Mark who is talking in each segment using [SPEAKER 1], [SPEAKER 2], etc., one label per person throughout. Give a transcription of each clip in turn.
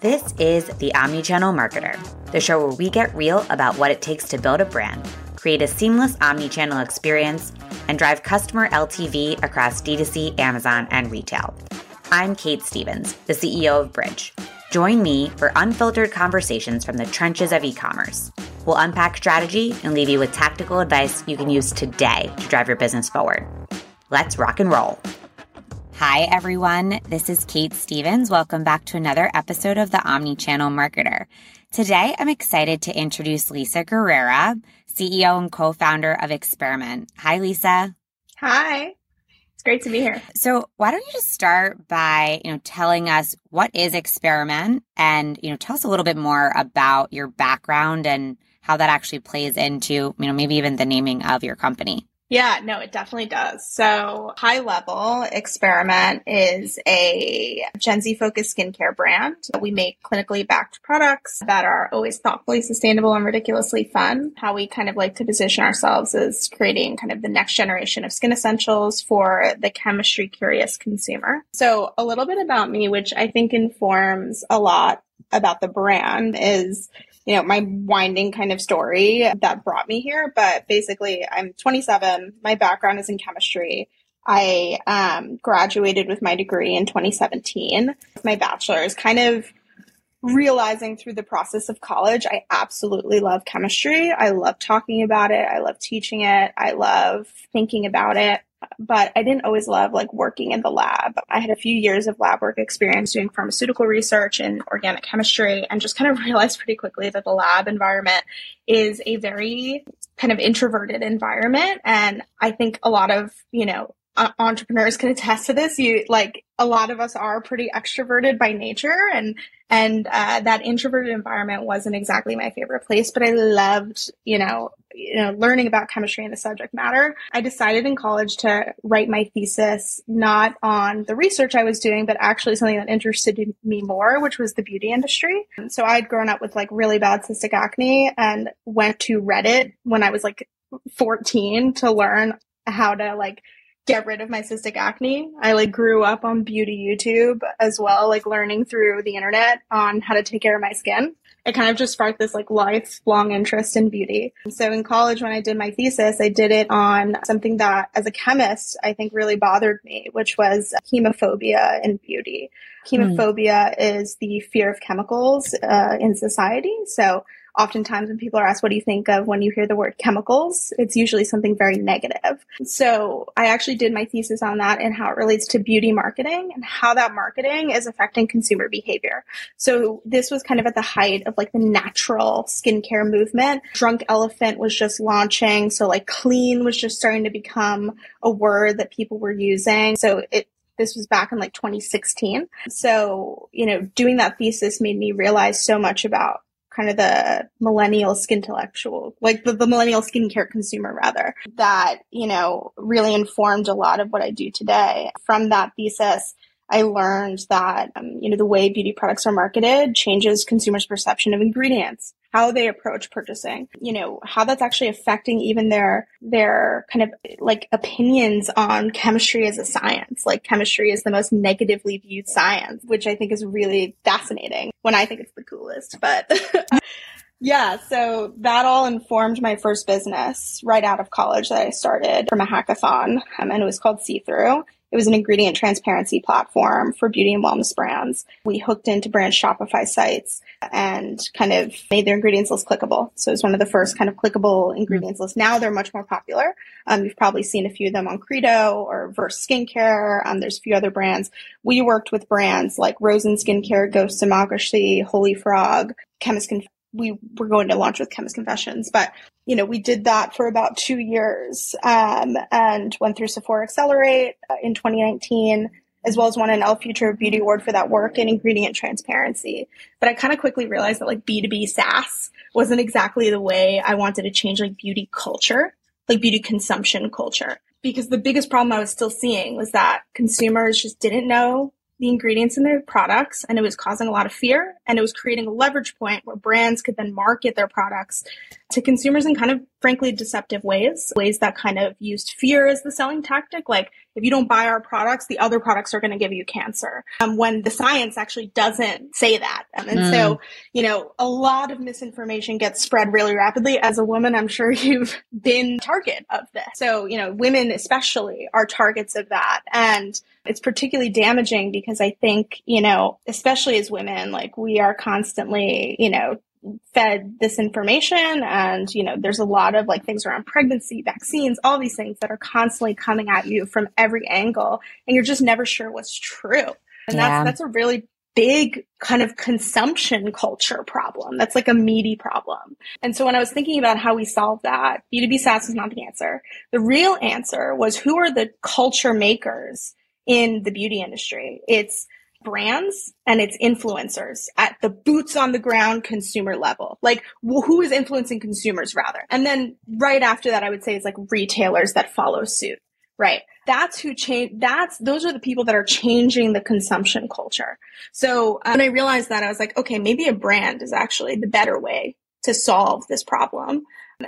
[SPEAKER 1] This is The Omnichannel Marketer, the show where we get real about what it takes to build a brand, create a seamless omnichannel experience, and drive customer LTV across D2C, Amazon, and retail. I'm Kait Stephens, the CEO of Brij. Join me for unfiltered conversations from the trenches of e commerce. We'll unpack strategy and leave you with tactical advice you can use today to drive your business forward. Let's rock and roll. Hi, everyone. This is Kait Stephens. Welcome back to another episode of the Omnichannel Marketer. Today, I'm excited to introduce Lisa Guerrera, CEO and co-founder of Experiment. Hi, Lisa.
[SPEAKER 2] Hi. It's great to be here.
[SPEAKER 1] So, why don't you just start by, you know, telling us what is Experiment and, you know, tell us a little bit more about your background and how that actually plays into, you know, maybe even the naming of your company.
[SPEAKER 2] Yeah, no, it definitely does. So, High Level Experiment is a Gen Z focused skincare brand. We make clinically backed products that are always thoughtfully sustainable and ridiculously fun. How we kind of like to position ourselves is creating kind of the next generation of skin essentials for the chemistry curious consumer. So, a little bit about me, which I think informs a lot about the brand is you know, my winding kind of story that brought me here. But basically, I'm 27. My background is in chemistry. I um, graduated with my degree in 2017. My bachelor's kind of realizing through the process of college, I absolutely love chemistry. I love talking about it. I love teaching it. I love thinking about it but I didn't always love like working in the lab. I had a few years of lab work experience doing pharmaceutical research and organic chemistry and just kind of realized pretty quickly that the lab environment is a very kind of introverted environment. And I think a lot of, you know, uh, entrepreneurs can attest to this. You like a lot of us are pretty extroverted by nature and and uh, that introverted environment wasn't exactly my favorite place but i loved you know you know learning about chemistry and the subject matter. I decided in college to write my thesis not on the research i was doing but actually something that interested me more which was the beauty industry. And so i'd grown up with like really bad cystic acne and went to reddit when i was like 14 to learn how to like get rid of my cystic acne. I like grew up on beauty YouTube as well, like learning through the internet on how to take care of my skin. It kind of just sparked this like lifelong interest in beauty. So in college, when I did my thesis, I did it on something that as a chemist, I think really bothered me, which was chemophobia in beauty. Chemophobia mm. is the fear of chemicals uh, in society. So oftentimes when people are asked, what do you think of when you hear the word chemicals? It's usually something very negative. So I actually did my thesis on that and how it relates to beauty marketing and how that marketing is affecting consumer behavior. So this was kind of at the height of like the natural skincare movement. Drunk Elephant was just launching. So like clean was just starting to become a word that people were using. So it this was back in like 2016. So, you know, doing that thesis made me realize so much about kind of the millennial skin intellectual, like the, the millennial skincare consumer rather, that, you know, really informed a lot of what I do today. From that thesis, I learned that, um, you know, the way beauty products are marketed changes consumers' perception of ingredients, how they approach purchasing, you know, how that's actually affecting even their, their kind of like opinions on chemistry as a science. Like chemistry is the most negatively viewed science, which I think is really fascinating when I think it's the coolest, but Yeah, so that all informed my first business right out of college that I started from a hackathon, um, and it was called See Through. It was an ingredient transparency platform for beauty and wellness brands. We hooked into brand Shopify sites and kind of made their ingredients list clickable. So it was one of the first kind of clickable ingredients lists. Now they're much more popular. Um, you've probably seen a few of them on Credo or Versed Skincare. Um, there's a few other brands. We worked with brands like Rosen Skincare, Ghost Democracy, Holifrog, Chemist we were going to launch with Chemist Confessions, but you know, we did that for about two years um, and went through Sephora Accelerate uh, in 2019, as well as won an Elle Future Beauty Award for that work in ingredient transparency. But I kind of quickly realized that like B2B SaaS wasn't exactly the way I wanted to change like beauty culture, like beauty consumption culture. Because the biggest problem I was still seeing was that consumers just didn't know the ingredients in their products and it was causing a lot of fear and it was creating a leverage point where brands could then market their products to consumers in kind of frankly deceptive ways ways that kind of used fear as the selling tactic like if you don't buy our products, the other products are going to give you cancer. Um, when the science actually doesn't say that. Um, and mm. so, you know, a lot of misinformation gets spread really rapidly. As a woman, I'm sure you've been target of this. So, you know, women especially are targets of that. And it's particularly damaging because I think, you know, especially as women, like we are constantly, you know, fed this information and you know there's a lot of like things around pregnancy vaccines all these things that are constantly coming at you from every angle and you're just never sure what's true. And yeah. that's that's a really big kind of consumption culture problem. That's like a meaty problem. And so when i was thinking about how we solve that b2b saas is not the answer. The real answer was who are the culture makers in the beauty industry? It's brands and it's influencers at the boots on the ground consumer level. Like who is influencing consumers rather? And then right after that, I would say it's like retailers that follow suit, right? That's who change. That's those are the people that are changing the consumption culture. So um, when I realized that, I was like, okay, maybe a brand is actually the better way to solve this problem.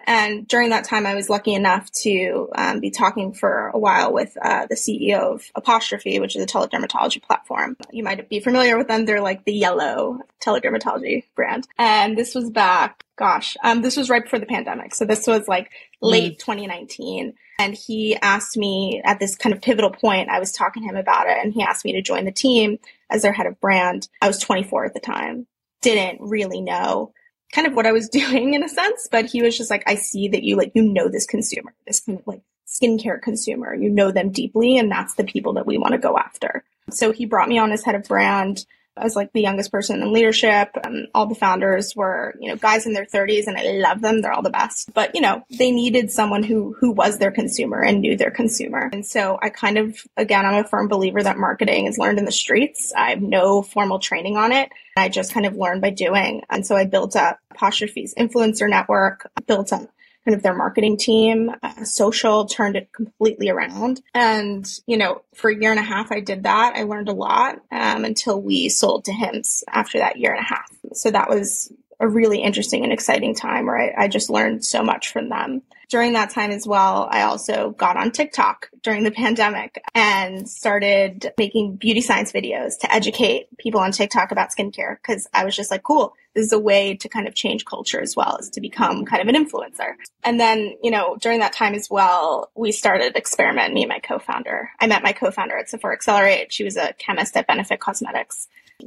[SPEAKER 2] And during that time, I was lucky enough to um, be talking for a while with uh, the CEO of Apostrophe, which is a teledermatology platform. You might be familiar with them. They're like the yellow teledermatology brand. And this was back, gosh, um, this was right before the pandemic. So this was like late mm. 2019. And he asked me at this kind of pivotal point, I was talking to him about it, and he asked me to join the team as their head of brand. I was 24 at the time, didn't really know kind of what I was doing in a sense, but he was just like, I see that you like, you know, this consumer, this kind of like skincare consumer, you know them deeply. And that's the people that we want to go after. So he brought me on as head of brand. I was like the youngest person in leadership. and all the founders were, you know, guys in their 30s and I love them. They're all the best. But, you know, they needed someone who who was their consumer and knew their consumer. And so I kind of again, I'm a firm believer that marketing is learned in the streets. I have no formal training on it. I just kind of learned by doing. And so I built up Apostrophe's influencer network, built up kind of their marketing team, uh, social, turned it completely around. And, you know, for a year and a half, I did that. I learned a lot um, until we sold to Hims after that year and a half. So that was a really interesting and exciting time where I, I just learned so much from them during that time as well, I also got on TikTok during the pandemic and started making beauty science videos to educate people on TikTok about skincare because I was just like, cool, this is a way to kind of change culture as well as to become kind of an influencer. And then, you know, during that time as well, we started Experiment, me and my co-founder. I met my co-founder at Sephora Accelerate. She was a chemist at Benefit Cosmetics.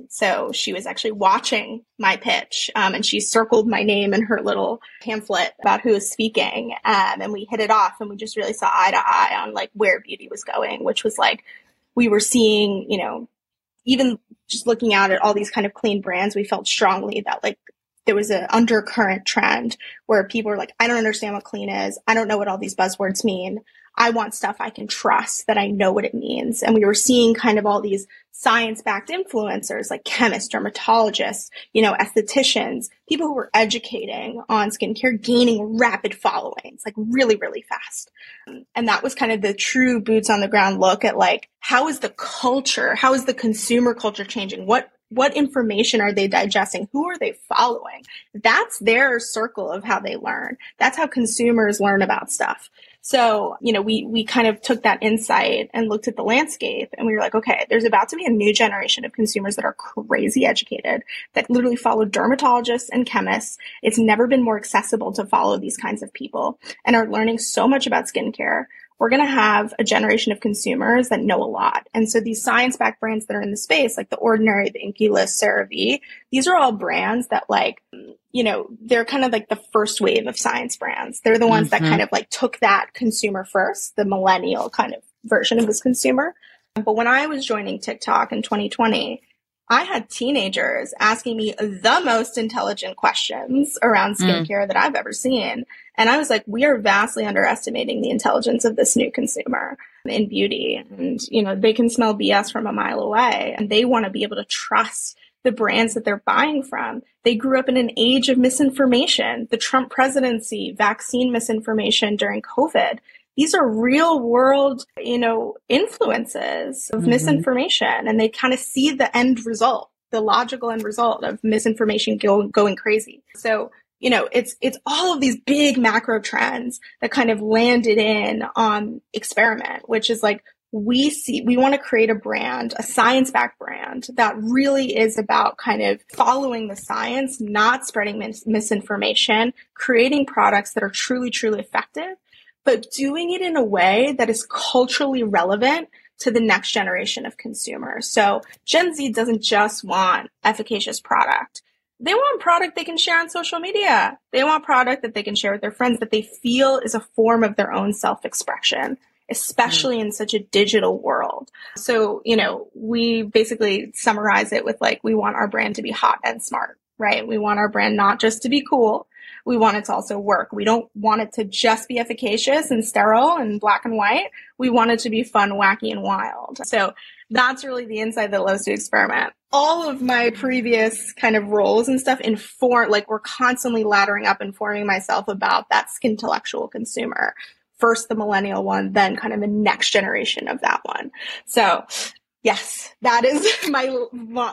[SPEAKER 2] So she was actually watching my pitch, um, and she circled my name in her little pamphlet about who was speaking. Um, and we hit it off, and we just really saw eye to eye on like where beauty was going, which was like we were seeing, you know, even just looking out at all these kind of clean brands, we felt strongly that like there was an undercurrent trend where people were like, I don't understand what clean is. I don't know what all these buzzwords mean. I want stuff I can trust that I know what it means. And we were seeing kind of all these science backed influencers like chemists, dermatologists, you know, estheticians, people who were educating on skincare gaining rapid followings, like really, really fast. And that was kind of the true boots on the ground look at like, how is the culture, how is the consumer culture changing? What what information are they digesting? Who are they following? That's their circle of how they learn. That's how consumers learn about stuff. So, you know, we, we kind of took that insight and looked at the landscape and we were like, okay, there's about to be a new generation of consumers that are crazy educated that literally follow dermatologists and chemists. It's never been more accessible to follow these kinds of people and are learning so much about skincare we're going to have a generation of consumers that know a lot. And so these science backed brands that are in the space, like the Ordinary, the INKEY List, CeraVe, these are all brands that like, you know, they're kind of like the first wave of science brands. They're the ones mm-hmm. that kind of like took that consumer first, the millennial kind of version of this consumer. But when I was joining TikTok in 2020, I had teenagers asking me the most intelligent questions around mm. skincare mm. that I've ever seen. And I was like, we are vastly underestimating the intelligence of this new consumer in beauty. And, you know, they can smell BS from a mile away and they want to be able to trust the brands that they're buying from. They grew up in an age of misinformation, the Trump presidency, vaccine misinformation during COVID. These are real world, you know, influences of mm-hmm. misinformation and they kind of see the end result, the logical end result of misinformation go, going crazy. So you know, it's, it's all of these big macro trends that kind of landed in on experiment, which is like, we see we want to create a brand, a science-backed brand that really is about kind of following the science, not spreading mis- misinformation, creating products that are truly truly effective, but doing it in a way that is culturally relevant to the next generation of consumers. So Gen Z doesn't just want efficacious product. They want product they can share on social media. They want product that they can share with their friends that they feel is a form of their own self-expression, especially mm-hmm. in such a digital world. So, you know, we basically summarize it with like, we want our brand to be hot and smart, right? We want our brand not just to be cool, we want it to also work. We don't want it to just be efficacious and sterile and black and white. We want it to be fun, wacky, and wild. So that's really the insight that loves to experiment. All of my previous kind of roles and stuff inform, like we're constantly laddering up, informing myself about that intellectual consumer first the millennial one, then kind of the next generation of that one. So yes, that is my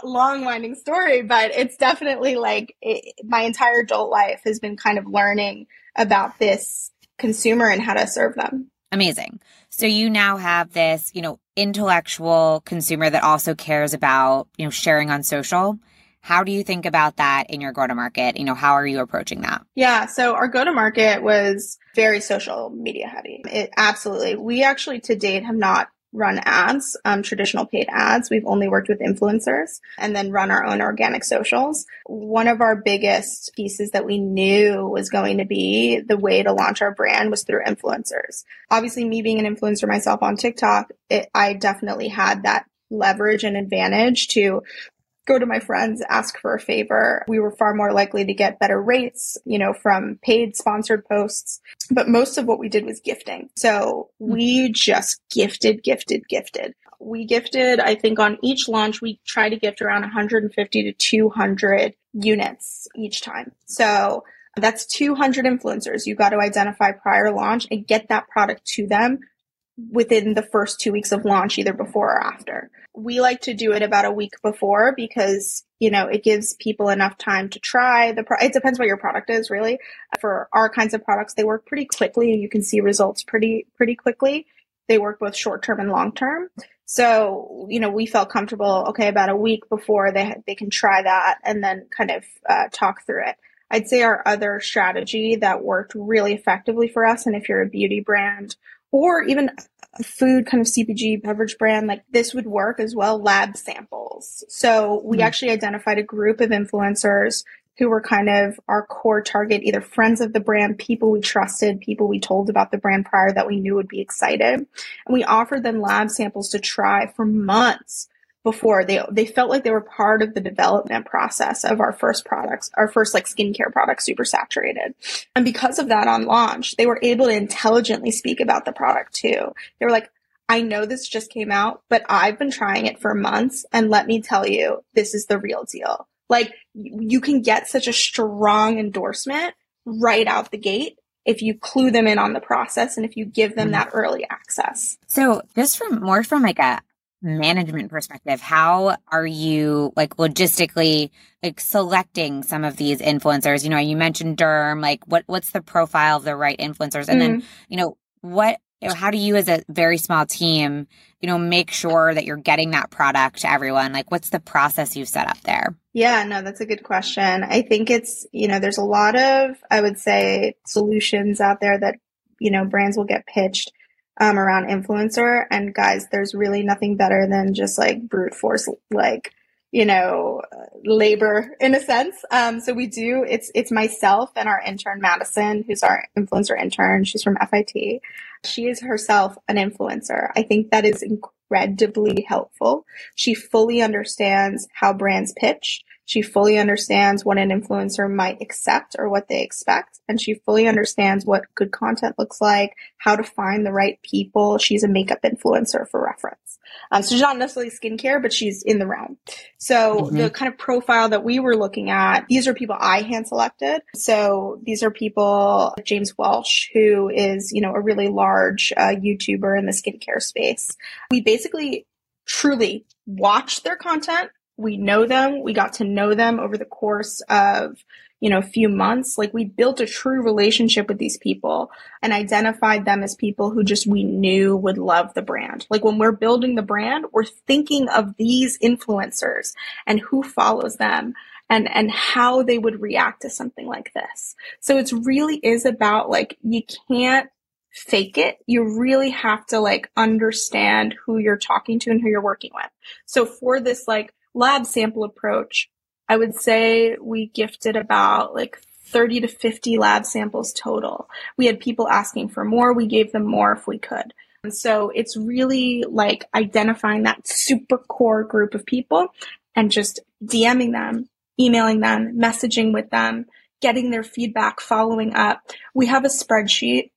[SPEAKER 2] long winding story, but it's definitely like it, my entire adult life has been kind of learning about this consumer and how to serve them.
[SPEAKER 1] Amazing. So you now have this, you know, intellectual consumer that also cares about, you know, sharing on social. How do you think about that in your go to market? You know, how are you approaching that?
[SPEAKER 2] Yeah. So our go to market was very social media heavy. It absolutely, we actually to date have not run ads, um, traditional paid ads. We've only worked with influencers and then run our own organic socials. One of our biggest pieces that we knew was going to be the way to launch our brand was through influencers. Obviously, me being an influencer myself on TikTok, it, I definitely had that leverage and advantage to go to my friends, ask for a favor. We were far more likely to get better rates, you know, from paid sponsored posts. But most of what we did was gifting. So hmm. we just gifted, gifted, gifted. We gifted, I think on each launch, we try to gift around 150 to 200 units each time. So that's 200 influencers. You got to identify prior launch and get that product to them within the first two weeks of launch, either before or after. We like to do it about a week before because, you know, it gives people enough time to try the it depends what your product is really. For our kinds of products, they work pretty quickly and you can see results pretty, pretty quickly. They work both short term and long term. So, you know, we felt comfortable, okay, about a week before they, they can try that and then kind of uh, talk through it. I'd say our other strategy that worked really effectively for us, and if you're a beauty brand or even a food kind of CPG beverage brand, like this would work as well, lab samples. So we mm-hmm. actually identified a group of influencers who were kind of our core target, either friends of the brand, people we trusted, people we told about the brand prior that we knew would be excited. And we offered them lab samples to try for months before they they felt like they were part of the development process of our first products our first like skincare product super saturated and because of that on launch they were able to intelligently speak about the product too they were like i know this just came out but i've been trying it for months and let me tell you this is the real deal like you can get such a strong endorsement right out the gate if you clue them in on the process and if you give them mm-hmm. that early access.
[SPEAKER 1] So just from more from like a management perspective, how are you like logistically like selecting some of these influencers? You know, you mentioned Derm, like what what's the profile of the right influencers? And mm-hmm. then, you know, what how do you as a very small team, you know, make sure that you're getting that product to everyone? Like what's the process you've set up there?
[SPEAKER 2] Yeah, no, that's a good question. I think it's, you know, there's a lot of, I would say, solutions out there that, you know, brands will get pitched um, around influencer. And guys, there's really nothing better than just like brute force, like, you know, labor in a sense. Um, so we do, it's, it's myself and our intern, Madison, who's our influencer intern. She's from FIT. She is herself an influencer. I think that is incredibly helpful. She fully understands how brands pitch. She fully understands what an influencer might accept or what they expect. And she fully understands what good content looks like, how to find the right people. She's a makeup influencer for reference. Um, so she's not necessarily skincare, but she's in the realm. So mm-hmm. the kind of profile that we were looking at, these are people I hand selected. So these are people, James Welsh, who is, you know, a really large uh, YouTuber in the skincare space. We basically truly watched their content we know them. We got to know them over the course of, you know, a few months. Like we built a true relationship with these people and identified them as people who just we knew would love the brand. Like when we're building the brand, we're thinking of these influencers and who follows them and and how they would react to something like this. So it's really is about like you can't fake it. You really have to like understand who you're talking to and who you're working with. So for this like lab sample approach, I would say we gifted about like 30 to 50 lab samples total. We had people asking for more. We gave them more if we could. And so it's really like identifying that super core group of people and just DMing them, emailing them, messaging with them, getting their feedback, following up. We have a spreadsheet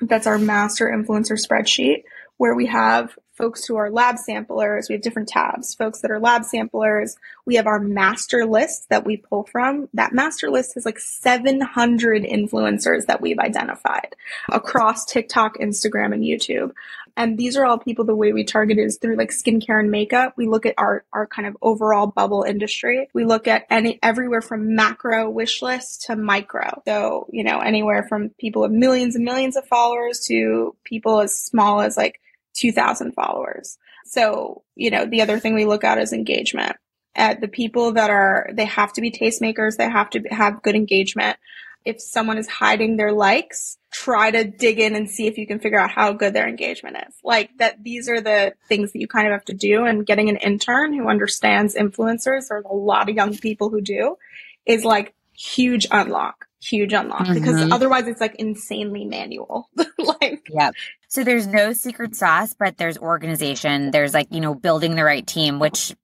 [SPEAKER 2] that's our master influencer spreadsheet where we have folks who are lab samplers. We have different tabs. Folks that are lab samplers. We have our master list that we pull from. That master list is like 700 influencers that we've identified across TikTok, Instagram, and YouTube. And these are all people the way we target is through like skincare and makeup. We look at our, our kind of overall bubble industry. We look at any everywhere from macro wish list to micro. So, you know, anywhere from people with millions and millions of followers to people as small as like 2000 followers. So, you know, the other thing we look at is engagement. At the people that are, they have to be tastemakers. They have to have good engagement. If someone is hiding their likes, try to dig in and see if you can figure out how good their engagement is. Like that, these are the things that you kind of have to do. And getting an intern who understands influencers, there's a lot of young people who do, is like huge unlock huge unlock mm-hmm. because otherwise it's like insanely manual. like,
[SPEAKER 1] yep. So there's no secret sauce, but there's organization. There's like, you know, building the right team, which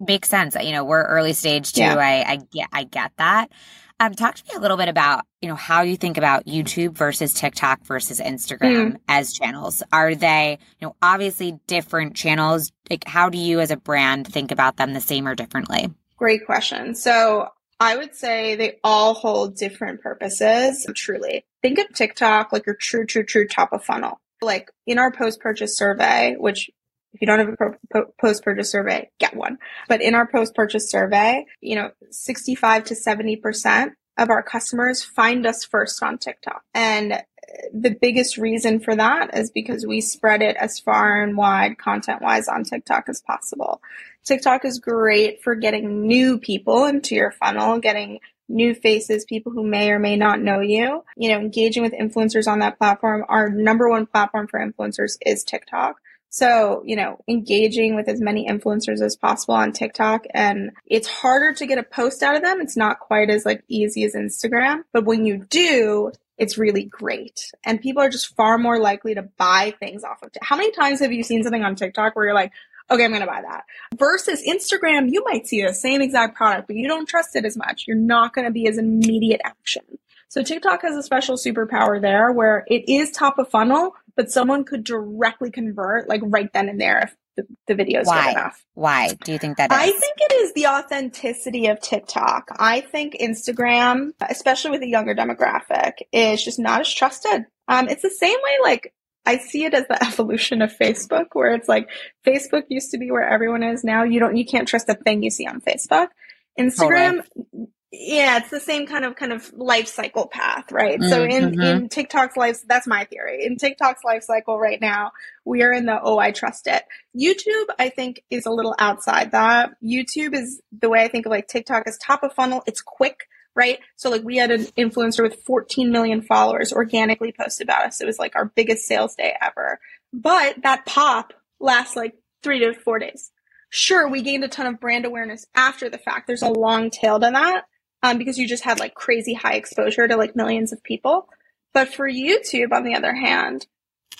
[SPEAKER 1] makes sense. You know, we're early stage too. Yeah. I, I get, I get that. Um, talk to me a little bit about, you know, how you think about YouTube versus TikTok versus Instagram mm. as channels. Are they, you know, obviously different channels? Like, how do you as a brand think about them the same or differently?
[SPEAKER 2] Great question. So I would say they all hold different purposes, truly. Think of TikTok like your true, true, true top of funnel. Like in our post purchase survey, which if you don't have a post purchase survey, get one. But in our post purchase survey, you know, 65 to 70% of our customers find us first on TikTok. And the biggest reason for that is because we spread it as far and wide content wise on TikTok as possible. TikTok is great for getting new people into your funnel, getting new faces, people who may or may not know you. You know, engaging with influencers on that platform. Our number one platform for influencers is TikTok. So, you know, engaging with as many influencers as possible on TikTok and it's harder to get a post out of them. It's not quite as like easy as Instagram, but when you do, it's really great. And people are just far more likely to buy things off of it. How many times have you seen something on TikTok where you're like, okay, I'm going to buy that. Versus Instagram, you might see the same exact product, but you don't trust it as much. You're not going to be as immediate action. So TikTok has a special superpower there where it is top of funnel, but someone could directly convert like right then and there if the, the video is good enough.
[SPEAKER 1] Why do you think that is?
[SPEAKER 2] I think it is the authenticity of TikTok. I think Instagram, especially with a younger demographic, is just not as trusted. Um, it's the same way like I see it as the evolution of Facebook, where it's like Facebook used to be where everyone is now. You don't, you can't trust a thing you see on Facebook. Instagram, yeah, it's the same kind of kind of life cycle path, right? Mm, so in mm-hmm. in TikTok's life, that's my theory. In TikTok's life cycle right now, we are in the oh, I trust it. YouTube, I think, is a little outside that. YouTube is the way I think of like TikTok is top of funnel. It's quick right? So like we had an influencer with 14 million followers organically post about us. It was like our biggest sales day ever. But that pop lasts like three to four days. Sure, we gained a ton of brand awareness after the fact. There's a long tail to that um, because you just had like crazy high exposure to like millions of people. But for YouTube, on the other hand,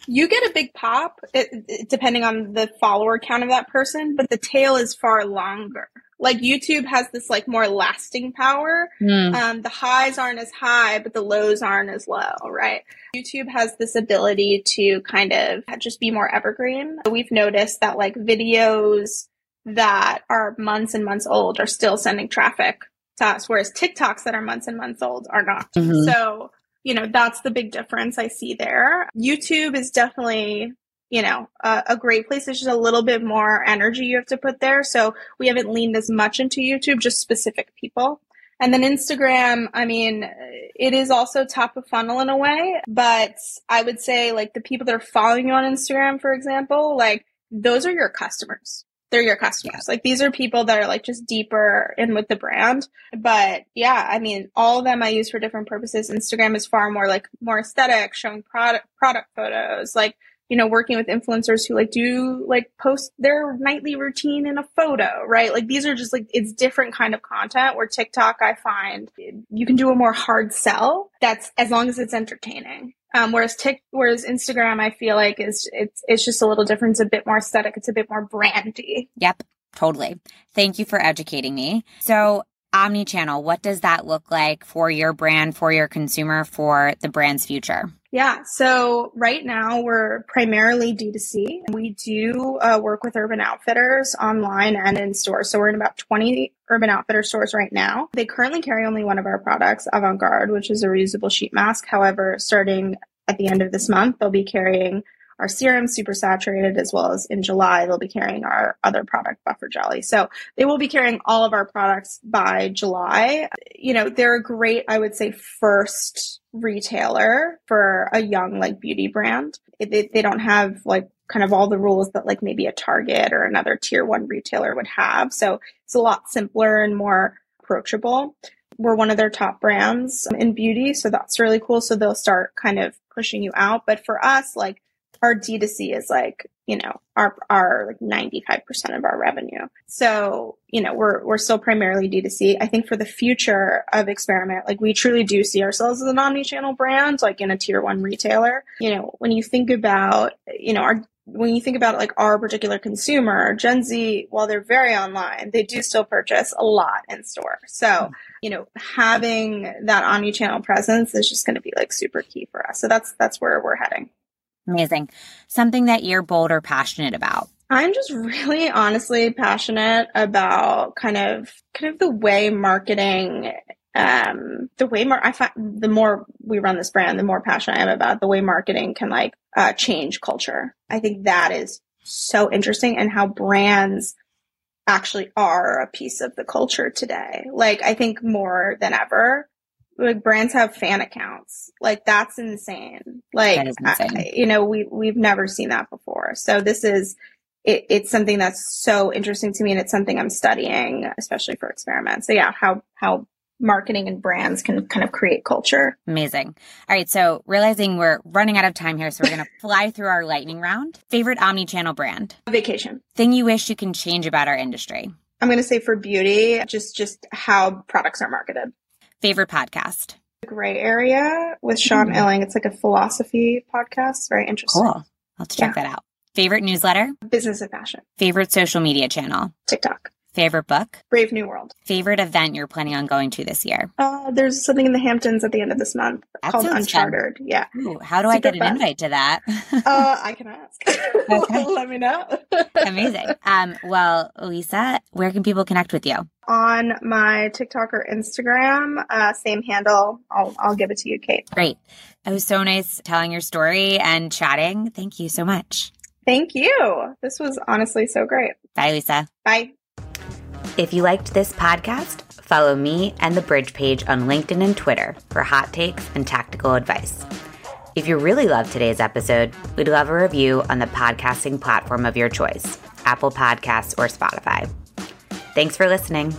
[SPEAKER 2] you get a big pop it, it, depending on the follower count of that person, but the tail is far longer like YouTube has this like more lasting power. Mm. Um, the highs aren't as high, but the lows aren't as low, right? YouTube has this ability to kind of just be more evergreen. We've noticed that like videos that are months and months old are still sending traffic to us, whereas TikToks that are months and months old are not. Mm-hmm. So, you know, that's the big difference I see there. YouTube is definitely you know, a, a, great place. It's just a little bit more energy you have to put there. So we haven't leaned as much into YouTube, just specific people. And then Instagram, I mean, it is also top of funnel in a way, but I would say like the people that are following you on Instagram, for example, like those are your customers. They're your customers. Like these are people that are like just deeper in with the brand. But yeah, I mean, all of them I use for different purposes. Instagram is far more like more aesthetic, showing product product photos, like you know, working with influencers who like do like post their nightly routine in a photo, right? Like these are just like, it's different kind of content where TikTok, I find you can do a more hard sell. That's as long as it's entertaining. Um, whereas Tik, whereas Instagram, I feel like is it's it's just a little different. It's a bit more aesthetic. It's a bit more brandy.
[SPEAKER 1] Yep, totally. Thank you for educating me. So omni-channel, what does that look like for your brand, for your consumer, for the brand's future?
[SPEAKER 2] Yeah. So right now we're primarily D2C. We do uh, work with Urban Outfitters online and in stores. So we're in about 20 Urban Outfitter stores right now. They currently carry only one of our products, Avant Garde, which is a reusable sheet mask. However, starting at the end of this month, they'll be carrying our serum super saturated as well as in July they'll be carrying our other product buffer jelly. So they will be carrying all of our products by July. You know, they're a great, I would say, first retailer for a young like beauty brand. They, they don't have like kind of all the rules that like maybe a Target or another tier one retailer would have. So it's a lot simpler and more approachable. We're one of their top brands in beauty. So that's really cool. So they'll start kind of pushing you out. But for us, like our D2C is like, you know, our, our like 95% of our revenue. So, you know, we're, we're still primarily D2C. I think for the future of experiment, like we truly do see ourselves as an omni-channel brand, like in a tier one retailer. You know, when you think about, you know, our, when you think about like our particular consumer, Gen Z, while they're very online, they do still purchase a lot in store. So, you know, having that omni-channel presence is just going to be like super key for us. So that's, that's where we're heading.
[SPEAKER 1] Amazing. Something that you're bold or passionate about.
[SPEAKER 2] I'm just really honestly passionate about kind of kind of the way marketing um the way mar- I find the more we run this brand, the more passionate I am about the way marketing can like uh, change culture. I think that is so interesting and how brands actually are a piece of the culture today. Like I think more than ever, like brands have fan accounts. Like that's insane. Like insane. I, you know, we we've never seen that before. So this is it, it's something that's so interesting to me, and it's something I'm studying, especially for experiments. So yeah, how how marketing and brands can kind of create culture.
[SPEAKER 1] Amazing. All right, so realizing we're running out of time here, so we're going to fly through our lightning round. Favorite omni-channel brand?
[SPEAKER 2] Vacation.
[SPEAKER 1] Thing you wish you can change about our industry?
[SPEAKER 2] I'm going to say for beauty, just just how products are marketed.
[SPEAKER 1] Favorite podcast?
[SPEAKER 2] Gray Area with Sean mm-hmm. Illing. It's like a philosophy podcast. Very interesting.
[SPEAKER 1] Cool. I'll have to check yeah. that out. Favorite newsletter?
[SPEAKER 2] Business of Fashion.
[SPEAKER 1] Favorite social media channel?
[SPEAKER 2] TikTok.
[SPEAKER 1] Favorite book?
[SPEAKER 2] Brave New World.
[SPEAKER 1] Favorite event you're planning on going to this year?
[SPEAKER 2] Uh, there's something in the Hamptons at the end of this month that called Uncharted. Fun. Yeah.
[SPEAKER 1] Ooh, how do Super I get an fun. invite to that?
[SPEAKER 2] uh, I can ask. Okay. Let me know.
[SPEAKER 1] Amazing. Um, well, Lisa, where can people connect with you?
[SPEAKER 2] On my TikTok or Instagram, uh, same handle. I'll, I'll give it to you, Kait.
[SPEAKER 1] Great. It was so nice telling your story and chatting. Thank you so much.
[SPEAKER 2] Thank you. This was honestly so great.
[SPEAKER 1] Bye, Lisa.
[SPEAKER 2] Bye.
[SPEAKER 1] If you liked this podcast, follow me and the Brij page on LinkedIn and Twitter for hot takes and tactical advice. If you really loved today's episode, we'd love a review on the podcasting platform of your choice Apple Podcasts or Spotify. Thanks for listening.